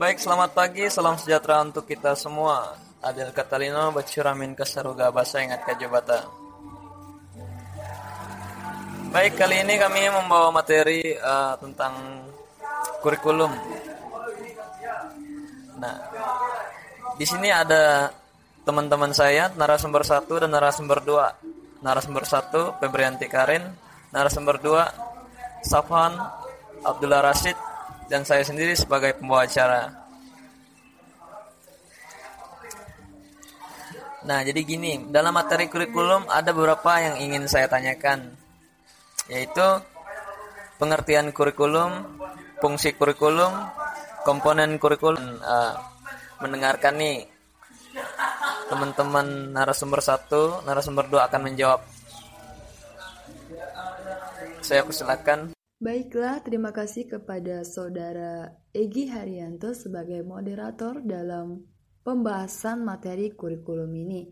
Baik, selamat pagi, salam sejahtera untuk kita semua. Adil Katalino, Bacuramin Kasaruga, Bahasa Ingat Kajabata. Baik, kali ini kami membawa materi uh, tentang kurikulum. Nah, di sini ada teman-teman saya, narasumber satu dan narasumber dua. Narasumber satu, Febrianti Karin. Narasumber dua, Safhan Abdullah Rashid dan saya sendiri sebagai pembawa acara. Nah, jadi gini, dalam materi kurikulum ada beberapa yang ingin saya tanyakan, yaitu pengertian kurikulum, fungsi kurikulum, komponen kurikulum. Uh, mendengarkan nih, teman-teman narasumber satu, narasumber dua akan menjawab. Saya persilakan. Baiklah, terima kasih kepada Saudara Egi Haryanto sebagai moderator dalam pembahasan materi kurikulum ini.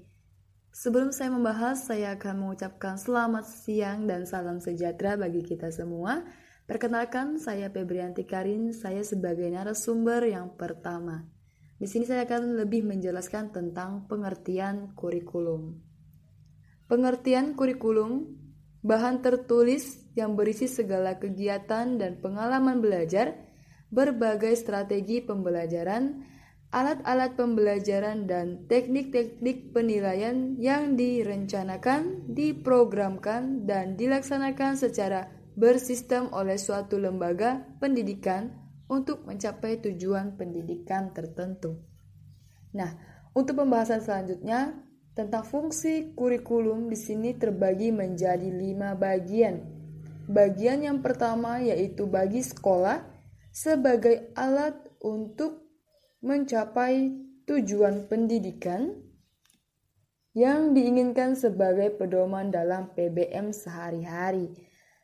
Sebelum saya membahas, saya akan mengucapkan selamat siang dan salam sejahtera bagi kita semua. Perkenalkan, saya Febrianti Karin, saya sebagai narasumber yang pertama. Di sini saya akan lebih menjelaskan tentang pengertian kurikulum. Pengertian kurikulum bahan tertulis yang berisi segala kegiatan dan pengalaman belajar, berbagai strategi pembelajaran, alat-alat pembelajaran, dan teknik-teknik penilaian yang direncanakan, diprogramkan, dan dilaksanakan secara bersistem oleh suatu lembaga pendidikan untuk mencapai tujuan pendidikan tertentu. Nah, untuk pembahasan selanjutnya, tentang fungsi kurikulum di sini terbagi menjadi lima bagian. Bagian yang pertama yaitu bagi sekolah sebagai alat untuk mencapai tujuan pendidikan yang diinginkan sebagai pedoman dalam PBM sehari-hari.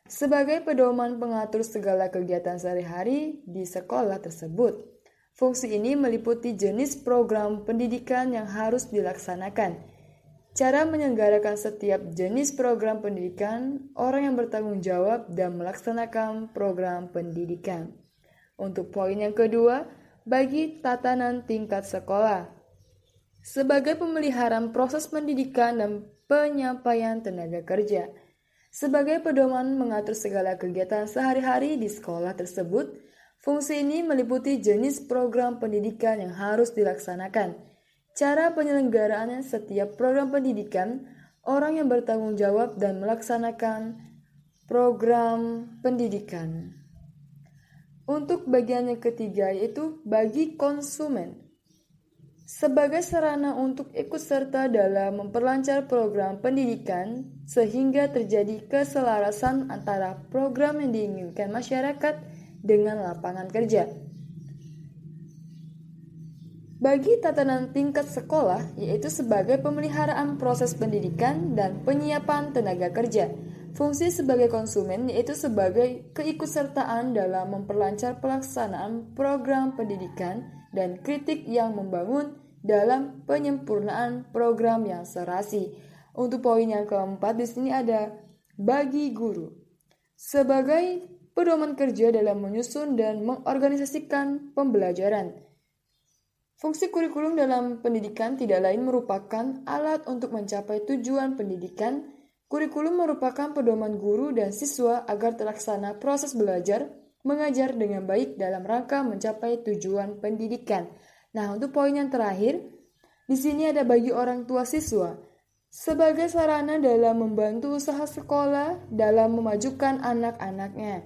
Sebagai pedoman pengatur segala kegiatan sehari-hari di sekolah tersebut. Fungsi ini meliputi jenis program pendidikan yang harus dilaksanakan, Cara menyelenggarakan setiap jenis program pendidikan, orang yang bertanggung jawab dan melaksanakan program pendidikan. Untuk poin yang kedua, bagi tatanan tingkat sekolah. Sebagai pemeliharaan proses pendidikan dan penyampaian tenaga kerja. Sebagai pedoman mengatur segala kegiatan sehari-hari di sekolah tersebut, fungsi ini meliputi jenis program pendidikan yang harus dilaksanakan Cara penyelenggaraan setiap program pendidikan, orang yang bertanggung jawab dan melaksanakan program pendidikan. Untuk bagian yang ketiga yaitu bagi konsumen. Sebagai sarana untuk ikut serta dalam memperlancar program pendidikan sehingga terjadi keselarasan antara program yang diinginkan masyarakat dengan lapangan kerja. Bagi tatanan tingkat sekolah, yaitu sebagai pemeliharaan proses pendidikan dan penyiapan tenaga kerja. Fungsi sebagai konsumen yaitu sebagai keikutsertaan dalam memperlancar pelaksanaan program pendidikan dan kritik yang membangun dalam penyempurnaan program yang serasi. Untuk poin yang keempat di sini ada bagi guru. Sebagai pedoman kerja dalam menyusun dan mengorganisasikan pembelajaran. Fungsi kurikulum dalam pendidikan tidak lain merupakan alat untuk mencapai tujuan pendidikan. Kurikulum merupakan pedoman guru dan siswa agar terlaksana proses belajar mengajar dengan baik dalam rangka mencapai tujuan pendidikan. Nah, untuk poin yang terakhir, di sini ada bagi orang tua siswa sebagai sarana dalam membantu usaha sekolah dalam memajukan anak-anaknya.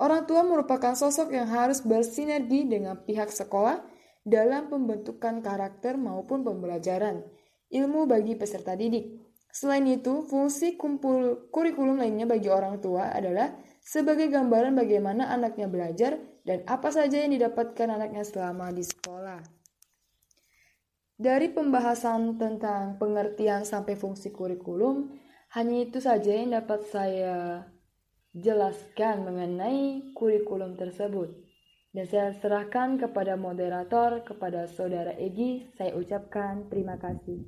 Orang tua merupakan sosok yang harus bersinergi dengan pihak sekolah dalam pembentukan karakter maupun pembelajaran ilmu bagi peserta didik. Selain itu, fungsi kumpul kurikulum lainnya bagi orang tua adalah sebagai gambaran bagaimana anaknya belajar dan apa saja yang didapatkan anaknya selama di sekolah. Dari pembahasan tentang pengertian sampai fungsi kurikulum, hanya itu saja yang dapat saya jelaskan mengenai kurikulum tersebut. Dan saya serahkan kepada moderator, kepada saudara Egi, saya ucapkan terima kasih.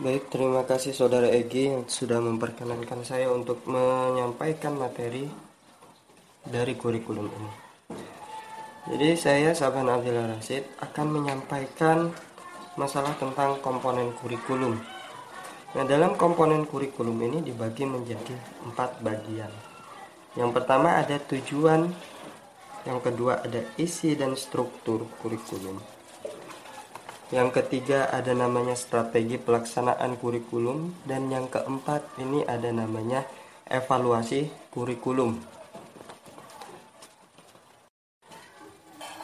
Baik, terima kasih saudara Egi yang sudah memperkenankan saya untuk menyampaikan materi dari kurikulum ini. Jadi saya Saban Abdul Rasid akan menyampaikan masalah tentang komponen kurikulum. Nah dalam komponen kurikulum ini dibagi menjadi empat bagian. Yang pertama ada tujuan, yang kedua ada isi dan struktur kurikulum. Yang ketiga ada namanya strategi pelaksanaan kurikulum dan yang keempat ini ada namanya evaluasi kurikulum.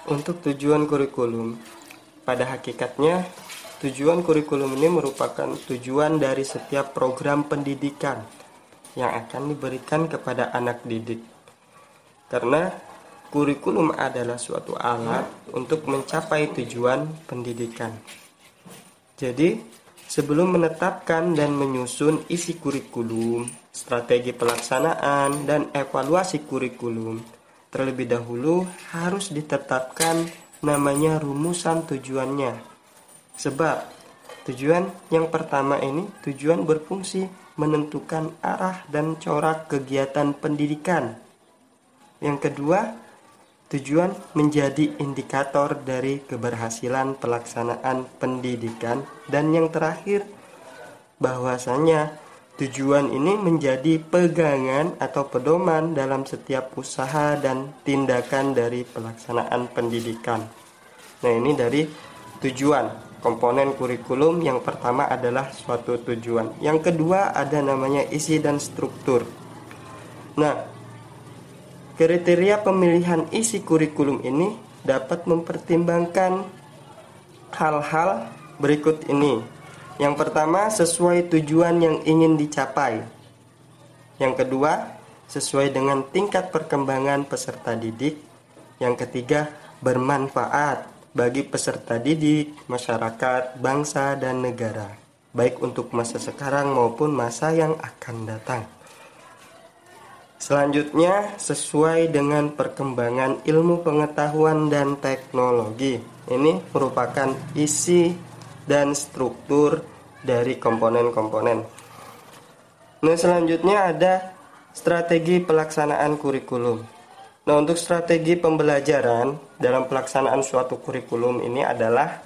Untuk tujuan kurikulum, pada hakikatnya tujuan kurikulum ini merupakan tujuan dari setiap program pendidikan yang akan diberikan kepada anak didik. Karena kurikulum adalah suatu alat untuk mencapai tujuan pendidikan. Jadi, sebelum menetapkan dan menyusun isi kurikulum, strategi pelaksanaan, dan evaluasi kurikulum, terlebih dahulu harus ditetapkan namanya rumusan tujuannya. Sebab tujuan yang pertama ini tujuan berfungsi menentukan arah dan corak kegiatan pendidikan. Yang kedua, tujuan menjadi indikator dari keberhasilan pelaksanaan pendidikan dan yang terakhir bahwasanya Tujuan ini menjadi pegangan atau pedoman dalam setiap usaha dan tindakan dari pelaksanaan pendidikan. Nah, ini dari tujuan. Komponen kurikulum yang pertama adalah suatu tujuan. Yang kedua ada namanya isi dan struktur. Nah, kriteria pemilihan isi kurikulum ini dapat mempertimbangkan hal-hal berikut ini yang pertama, sesuai tujuan yang ingin dicapai. Yang kedua, sesuai dengan tingkat perkembangan peserta didik. Yang ketiga, bermanfaat bagi peserta didik, masyarakat, bangsa, dan negara, baik untuk masa sekarang maupun masa yang akan datang. Selanjutnya, sesuai dengan perkembangan ilmu pengetahuan dan teknologi. Ini merupakan isi dan struktur dari komponen-komponen. Nah, selanjutnya ada strategi pelaksanaan kurikulum. Nah, untuk strategi pembelajaran dalam pelaksanaan suatu kurikulum ini adalah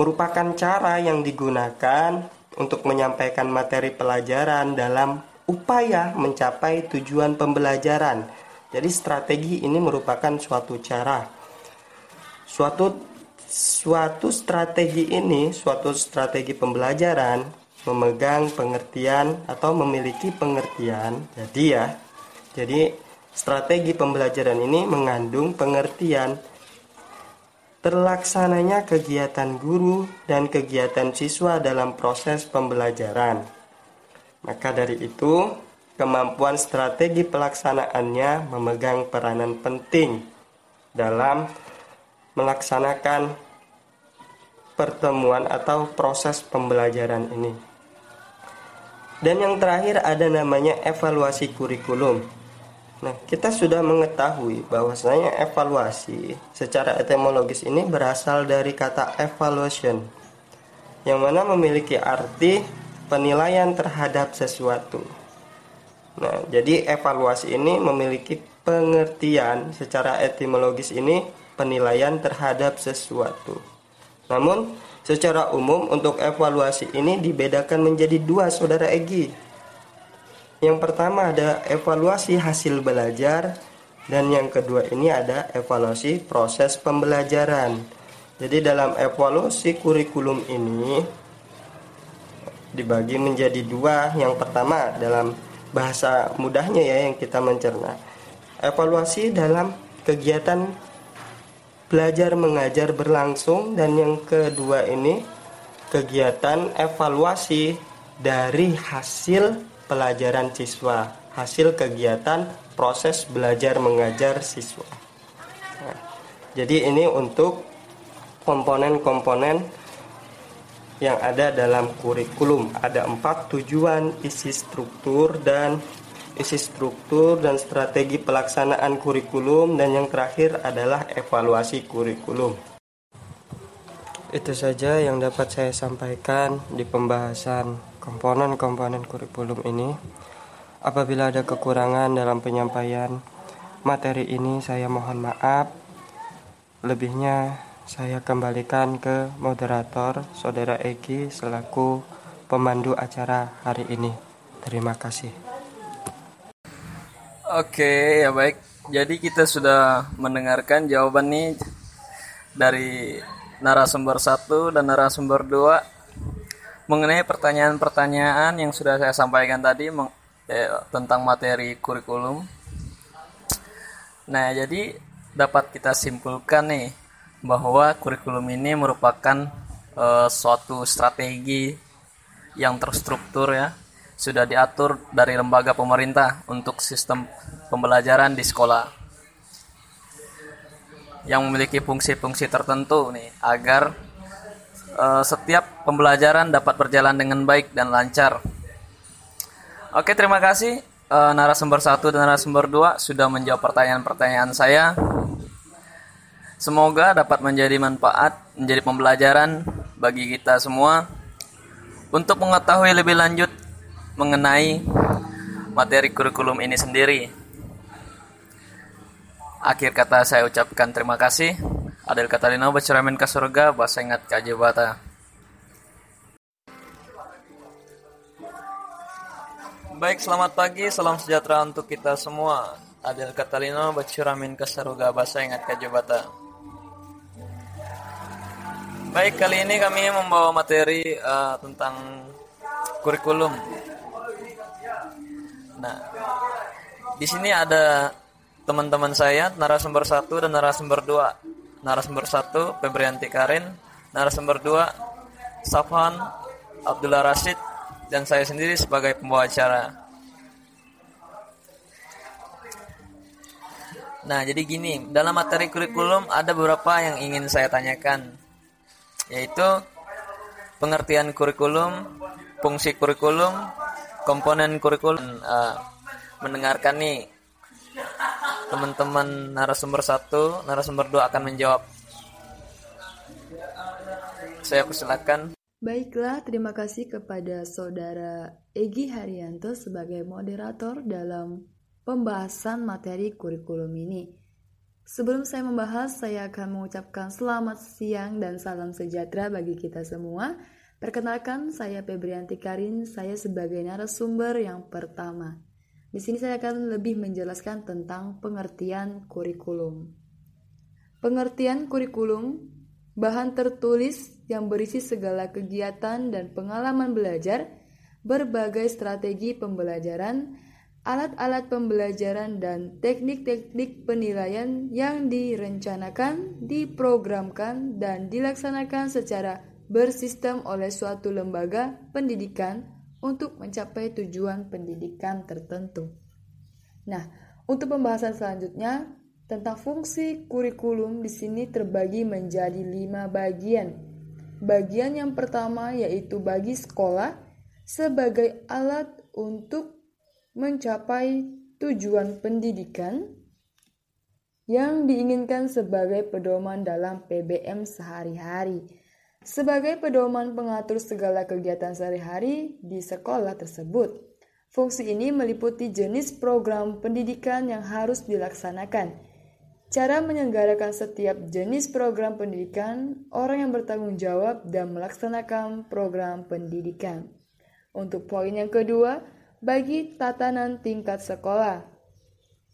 merupakan cara yang digunakan untuk menyampaikan materi pelajaran dalam upaya mencapai tujuan pembelajaran. Jadi strategi ini merupakan suatu cara, suatu Suatu strategi ini, suatu strategi pembelajaran memegang pengertian atau memiliki pengertian. Jadi ya, jadi strategi pembelajaran ini mengandung pengertian terlaksananya kegiatan guru dan kegiatan siswa dalam proses pembelajaran. Maka dari itu, kemampuan strategi pelaksanaannya memegang peranan penting dalam melaksanakan pertemuan atau proses pembelajaran ini. Dan yang terakhir ada namanya evaluasi kurikulum. Nah, kita sudah mengetahui bahwasanya evaluasi secara etimologis ini berasal dari kata evaluation yang mana memiliki arti penilaian terhadap sesuatu. Nah, jadi evaluasi ini memiliki pengertian secara etimologis ini penilaian terhadap sesuatu. Namun, secara umum untuk evaluasi ini dibedakan menjadi dua saudara Egi. Yang pertama ada evaluasi hasil belajar dan yang kedua ini ada evaluasi proses pembelajaran. Jadi dalam evaluasi kurikulum ini dibagi menjadi dua. Yang pertama dalam bahasa mudahnya ya yang kita mencerna. Evaluasi dalam kegiatan belajar mengajar berlangsung dan yang kedua ini kegiatan evaluasi dari hasil pelajaran siswa. Hasil kegiatan proses belajar mengajar siswa. Nah, jadi ini untuk komponen-komponen yang ada dalam kurikulum. Ada empat tujuan isi struktur dan isi struktur dan strategi pelaksanaan kurikulum dan yang terakhir adalah evaluasi kurikulum. Itu saja yang dapat saya sampaikan di pembahasan komponen-komponen kurikulum ini. Apabila ada kekurangan dalam penyampaian materi ini, saya mohon maaf. Lebihnya saya kembalikan ke moderator Saudara Egi selaku pemandu acara hari ini. Terima kasih. Oke, ya baik. Jadi kita sudah mendengarkan jawaban nih dari narasumber satu dan narasumber dua mengenai pertanyaan-pertanyaan yang sudah saya sampaikan tadi eh, tentang materi kurikulum. Nah, jadi dapat kita simpulkan nih bahwa kurikulum ini merupakan eh, suatu strategi yang terstruktur ya, sudah diatur dari lembaga pemerintah untuk sistem pembelajaran di sekolah yang memiliki fungsi-fungsi tertentu nih agar uh, setiap pembelajaran dapat berjalan dengan baik dan lancar. Oke, terima kasih uh, narasumber satu dan narasumber dua sudah menjawab pertanyaan-pertanyaan saya. Semoga dapat menjadi manfaat, menjadi pembelajaran bagi kita semua untuk mengetahui lebih lanjut mengenai materi kurikulum ini sendiri. Akhir kata saya ucapkan terima kasih. Adel Katalino berceramin ke surga, bahasa ingat kajibata. Baik, selamat pagi, salam sejahtera untuk kita semua. Adel Katalino berceramin ke surga, bahasa ingat kajibata. Baik, kali ini kami membawa materi uh, tentang kurikulum. Nah, di sini ada teman-teman saya narasumber satu dan narasumber dua narasumber satu Febrianti Karin. Narasumber dua Safhan Abdullah Rashid. Dan saya sendiri sebagai pembawa acara. Nah jadi gini dalam materi kurikulum ada beberapa yang ingin saya tanyakan. Yaitu pengertian kurikulum fungsi kurikulum komponen kurikulum. Uh, mendengarkan nih teman-teman narasumber satu, narasumber dua akan menjawab. Saya persilakan. Baiklah, terima kasih kepada Saudara Egi Haryanto sebagai moderator dalam pembahasan materi kurikulum ini. Sebelum saya membahas, saya akan mengucapkan selamat siang dan salam sejahtera bagi kita semua. Perkenalkan, saya Febrianti Karin, saya sebagai narasumber yang pertama. Di sini saya akan lebih menjelaskan tentang pengertian kurikulum. Pengertian kurikulum bahan tertulis yang berisi segala kegiatan dan pengalaman belajar, berbagai strategi pembelajaran, alat-alat pembelajaran dan teknik-teknik penilaian yang direncanakan, diprogramkan, dan dilaksanakan secara bersistem oleh suatu lembaga pendidikan untuk mencapai tujuan pendidikan tertentu. Nah, untuk pembahasan selanjutnya tentang fungsi kurikulum di sini terbagi menjadi lima bagian. Bagian yang pertama yaitu bagi sekolah sebagai alat untuk mencapai tujuan pendidikan yang diinginkan sebagai pedoman dalam PBM sehari-hari sebagai pedoman pengatur segala kegiatan sehari-hari di sekolah tersebut. Fungsi ini meliputi jenis program pendidikan yang harus dilaksanakan, cara menyelenggarakan setiap jenis program pendidikan, orang yang bertanggung jawab dan melaksanakan program pendidikan. Untuk poin yang kedua, bagi tatanan tingkat sekolah.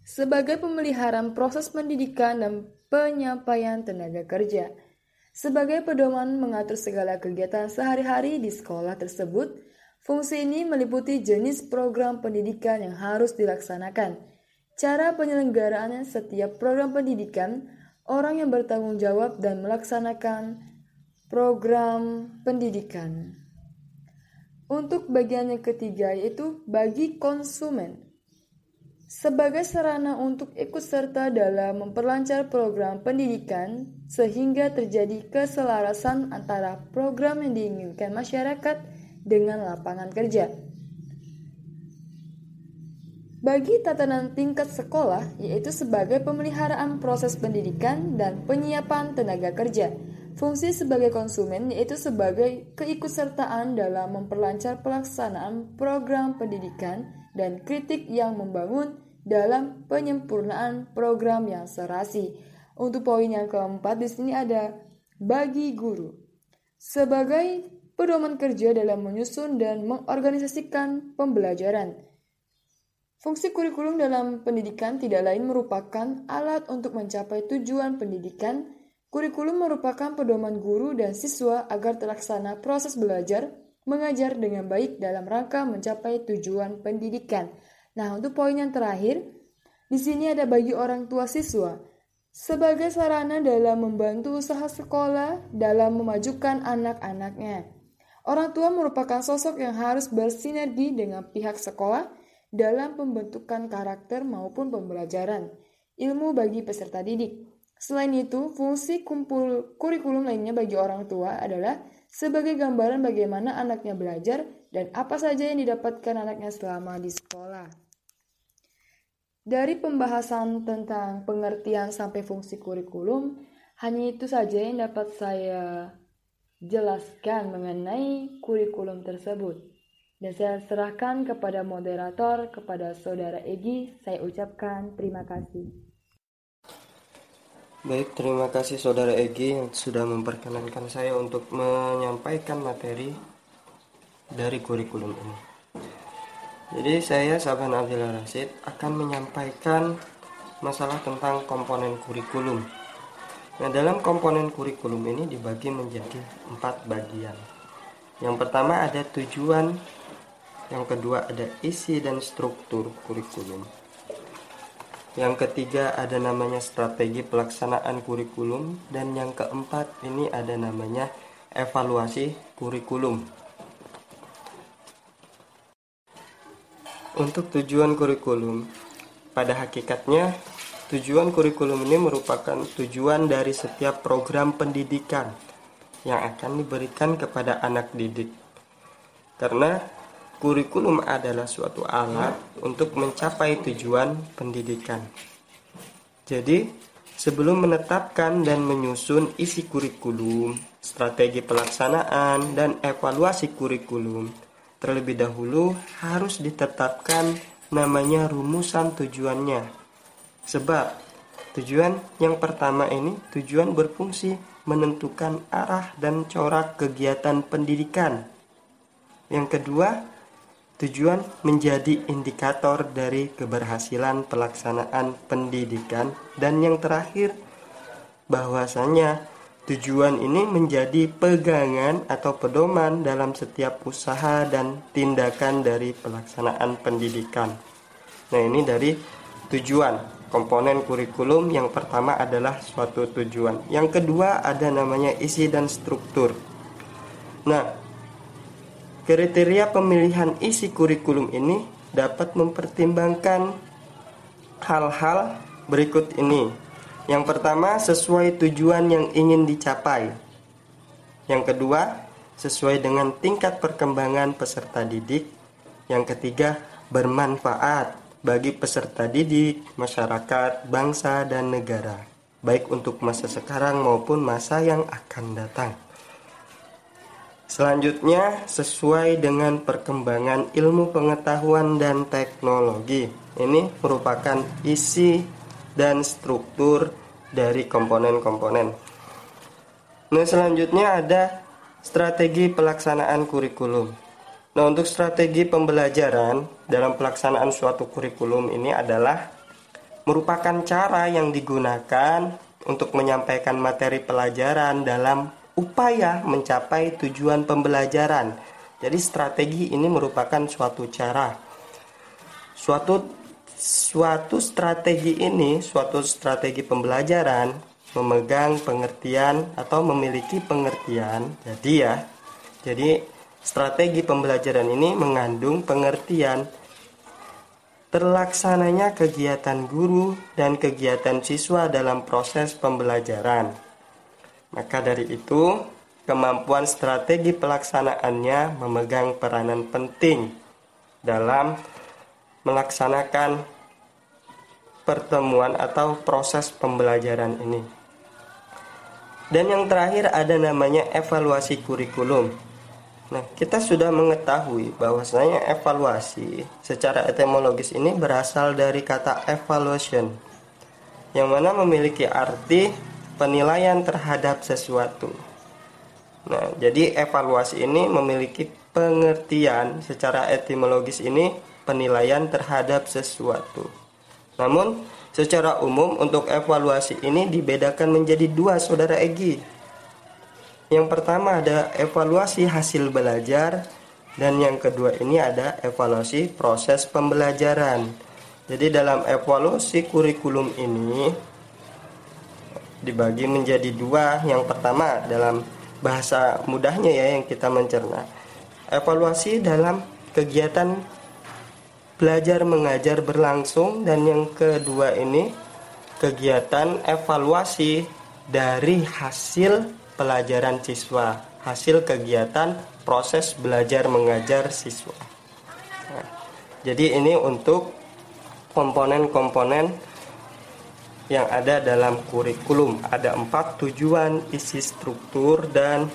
Sebagai pemeliharaan proses pendidikan dan penyampaian tenaga kerja, sebagai pedoman mengatur segala kegiatan sehari-hari di sekolah tersebut, fungsi ini meliputi jenis program pendidikan yang harus dilaksanakan, cara penyelenggaraannya setiap program pendidikan, orang yang bertanggung jawab dan melaksanakan program pendidikan. Untuk bagian yang ketiga yaitu bagi konsumen. Sebagai sarana untuk ikut serta dalam memperlancar program pendidikan, sehingga terjadi keselarasan antara program yang diinginkan masyarakat dengan lapangan kerja. Bagi tatanan tingkat sekolah, yaitu sebagai pemeliharaan proses pendidikan dan penyiapan tenaga kerja, fungsi sebagai konsumen yaitu sebagai keikutsertaan dalam memperlancar pelaksanaan program pendidikan dan kritik yang membangun dalam penyempurnaan program yang serasi. Untuk poin yang keempat di sini ada bagi guru. Sebagai pedoman kerja dalam menyusun dan mengorganisasikan pembelajaran. Fungsi kurikulum dalam pendidikan tidak lain merupakan alat untuk mencapai tujuan pendidikan. Kurikulum merupakan pedoman guru dan siswa agar terlaksana proses belajar mengajar dengan baik dalam rangka mencapai tujuan pendidikan. Nah, untuk poin yang terakhir, di sini ada bagi orang tua siswa sebagai sarana dalam membantu usaha sekolah dalam memajukan anak-anaknya. Orang tua merupakan sosok yang harus bersinergi dengan pihak sekolah dalam pembentukan karakter maupun pembelajaran ilmu bagi peserta didik. Selain itu, fungsi kumpul kurikulum lainnya bagi orang tua adalah sebagai gambaran bagaimana anaknya belajar dan apa saja yang didapatkan anaknya selama di sekolah. Dari pembahasan tentang pengertian sampai fungsi kurikulum, hanya itu saja yang dapat saya jelaskan mengenai kurikulum tersebut. Dan saya serahkan kepada moderator, kepada saudara Egi, saya ucapkan terima kasih. Baik, terima kasih saudara Egi yang sudah memperkenankan saya untuk menyampaikan materi dari kurikulum ini. Jadi saya Saban Abdullah Rasid akan menyampaikan masalah tentang komponen kurikulum. Nah dalam komponen kurikulum ini dibagi menjadi empat bagian. Yang pertama ada tujuan yang kedua ada isi dan struktur kurikulum. Yang ketiga ada namanya strategi pelaksanaan kurikulum dan yang keempat ini ada namanya evaluasi kurikulum. Untuk tujuan kurikulum, pada hakikatnya tujuan kurikulum ini merupakan tujuan dari setiap program pendidikan yang akan diberikan kepada anak didik. Karena Kurikulum adalah suatu alat untuk mencapai tujuan pendidikan. Jadi, sebelum menetapkan dan menyusun isi kurikulum, strategi pelaksanaan, dan evaluasi kurikulum, terlebih dahulu harus ditetapkan namanya rumusan tujuannya. Sebab tujuan yang pertama ini tujuan berfungsi menentukan arah dan corak kegiatan pendidikan. Yang kedua, Tujuan menjadi indikator dari keberhasilan pelaksanaan pendidikan dan yang terakhir bahwasanya tujuan ini menjadi pegangan atau pedoman dalam setiap usaha dan tindakan dari pelaksanaan pendidikan. Nah, ini dari tujuan komponen kurikulum yang pertama adalah suatu tujuan. Yang kedua ada namanya isi dan struktur. Nah, Kriteria pemilihan isi kurikulum ini dapat mempertimbangkan hal-hal berikut ini. Yang pertama, sesuai tujuan yang ingin dicapai. Yang kedua, sesuai dengan tingkat perkembangan peserta didik. Yang ketiga, bermanfaat bagi peserta didik, masyarakat, bangsa, dan negara, baik untuk masa sekarang maupun masa yang akan datang. Selanjutnya, sesuai dengan perkembangan ilmu pengetahuan dan teknologi. Ini merupakan isi dan struktur dari komponen-komponen. Nah, selanjutnya ada strategi pelaksanaan kurikulum. Nah, untuk strategi pembelajaran dalam pelaksanaan suatu kurikulum ini adalah merupakan cara yang digunakan untuk menyampaikan materi pelajaran dalam upaya mencapai tujuan pembelajaran. Jadi strategi ini merupakan suatu cara. Suatu suatu strategi ini, suatu strategi pembelajaran memegang pengertian atau memiliki pengertian. Jadi ya, jadi strategi pembelajaran ini mengandung pengertian terlaksananya kegiatan guru dan kegiatan siswa dalam proses pembelajaran. Maka dari itu, kemampuan strategi pelaksanaannya memegang peranan penting dalam melaksanakan pertemuan atau proses pembelajaran ini. Dan yang terakhir ada namanya evaluasi kurikulum. Nah, kita sudah mengetahui bahwasanya evaluasi secara etimologis ini berasal dari kata evaluation yang mana memiliki arti penilaian terhadap sesuatu. Nah, jadi evaluasi ini memiliki pengertian secara etimologis ini penilaian terhadap sesuatu. Namun, secara umum untuk evaluasi ini dibedakan menjadi dua saudara Egi. Yang pertama ada evaluasi hasil belajar dan yang kedua ini ada evaluasi proses pembelajaran. Jadi dalam evaluasi kurikulum ini dibagi menjadi dua. Yang pertama dalam bahasa mudahnya ya yang kita mencerna. Evaluasi dalam kegiatan belajar mengajar berlangsung dan yang kedua ini kegiatan evaluasi dari hasil pelajaran siswa, hasil kegiatan proses belajar mengajar siswa. Nah, jadi ini untuk komponen-komponen yang ada dalam kurikulum. Ada empat tujuan, isi struktur dan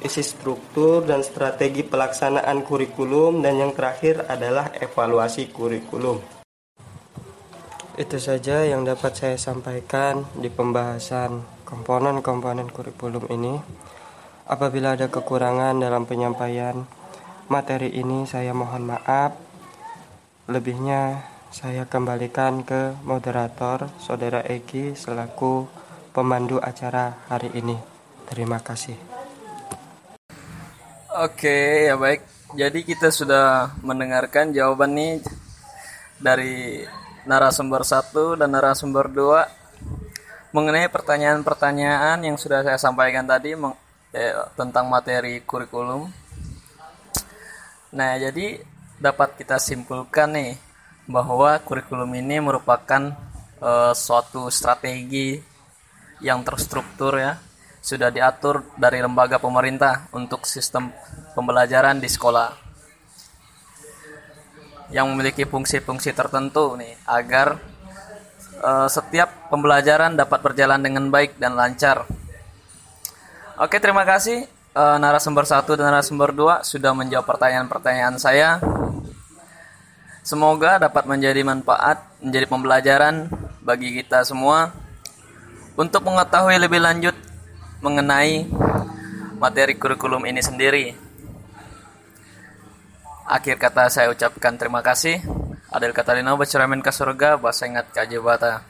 isi struktur dan strategi pelaksanaan kurikulum dan yang terakhir adalah evaluasi kurikulum. Itu saja yang dapat saya sampaikan di pembahasan komponen-komponen kurikulum ini. Apabila ada kekurangan dalam penyampaian materi ini, saya mohon maaf. Lebihnya, saya kembalikan ke moderator, Saudara Egi, selaku pemandu acara hari ini. Terima kasih. Oke, ya baik. Jadi kita sudah mendengarkan jawaban nih dari narasumber satu dan narasumber dua mengenai pertanyaan-pertanyaan yang sudah saya sampaikan tadi eh, tentang materi kurikulum. Nah, jadi dapat kita simpulkan nih bahwa kurikulum ini merupakan eh, suatu strategi yang terstruktur ya, sudah diatur dari lembaga pemerintah untuk sistem pembelajaran di sekolah. Yang memiliki fungsi-fungsi tertentu nih agar uh, setiap pembelajaran dapat berjalan dengan baik dan lancar. Oke, terima kasih uh, narasumber satu dan narasumber dua sudah menjawab pertanyaan-pertanyaan saya. Semoga dapat menjadi manfaat, menjadi pembelajaran bagi kita semua. Untuk mengetahui lebih lanjut mengenai materi kurikulum ini sendiri. Akhir kata saya ucapkan terima kasih. Adil Katalino Bacaramen ke surga, bahasa ingat kajibata.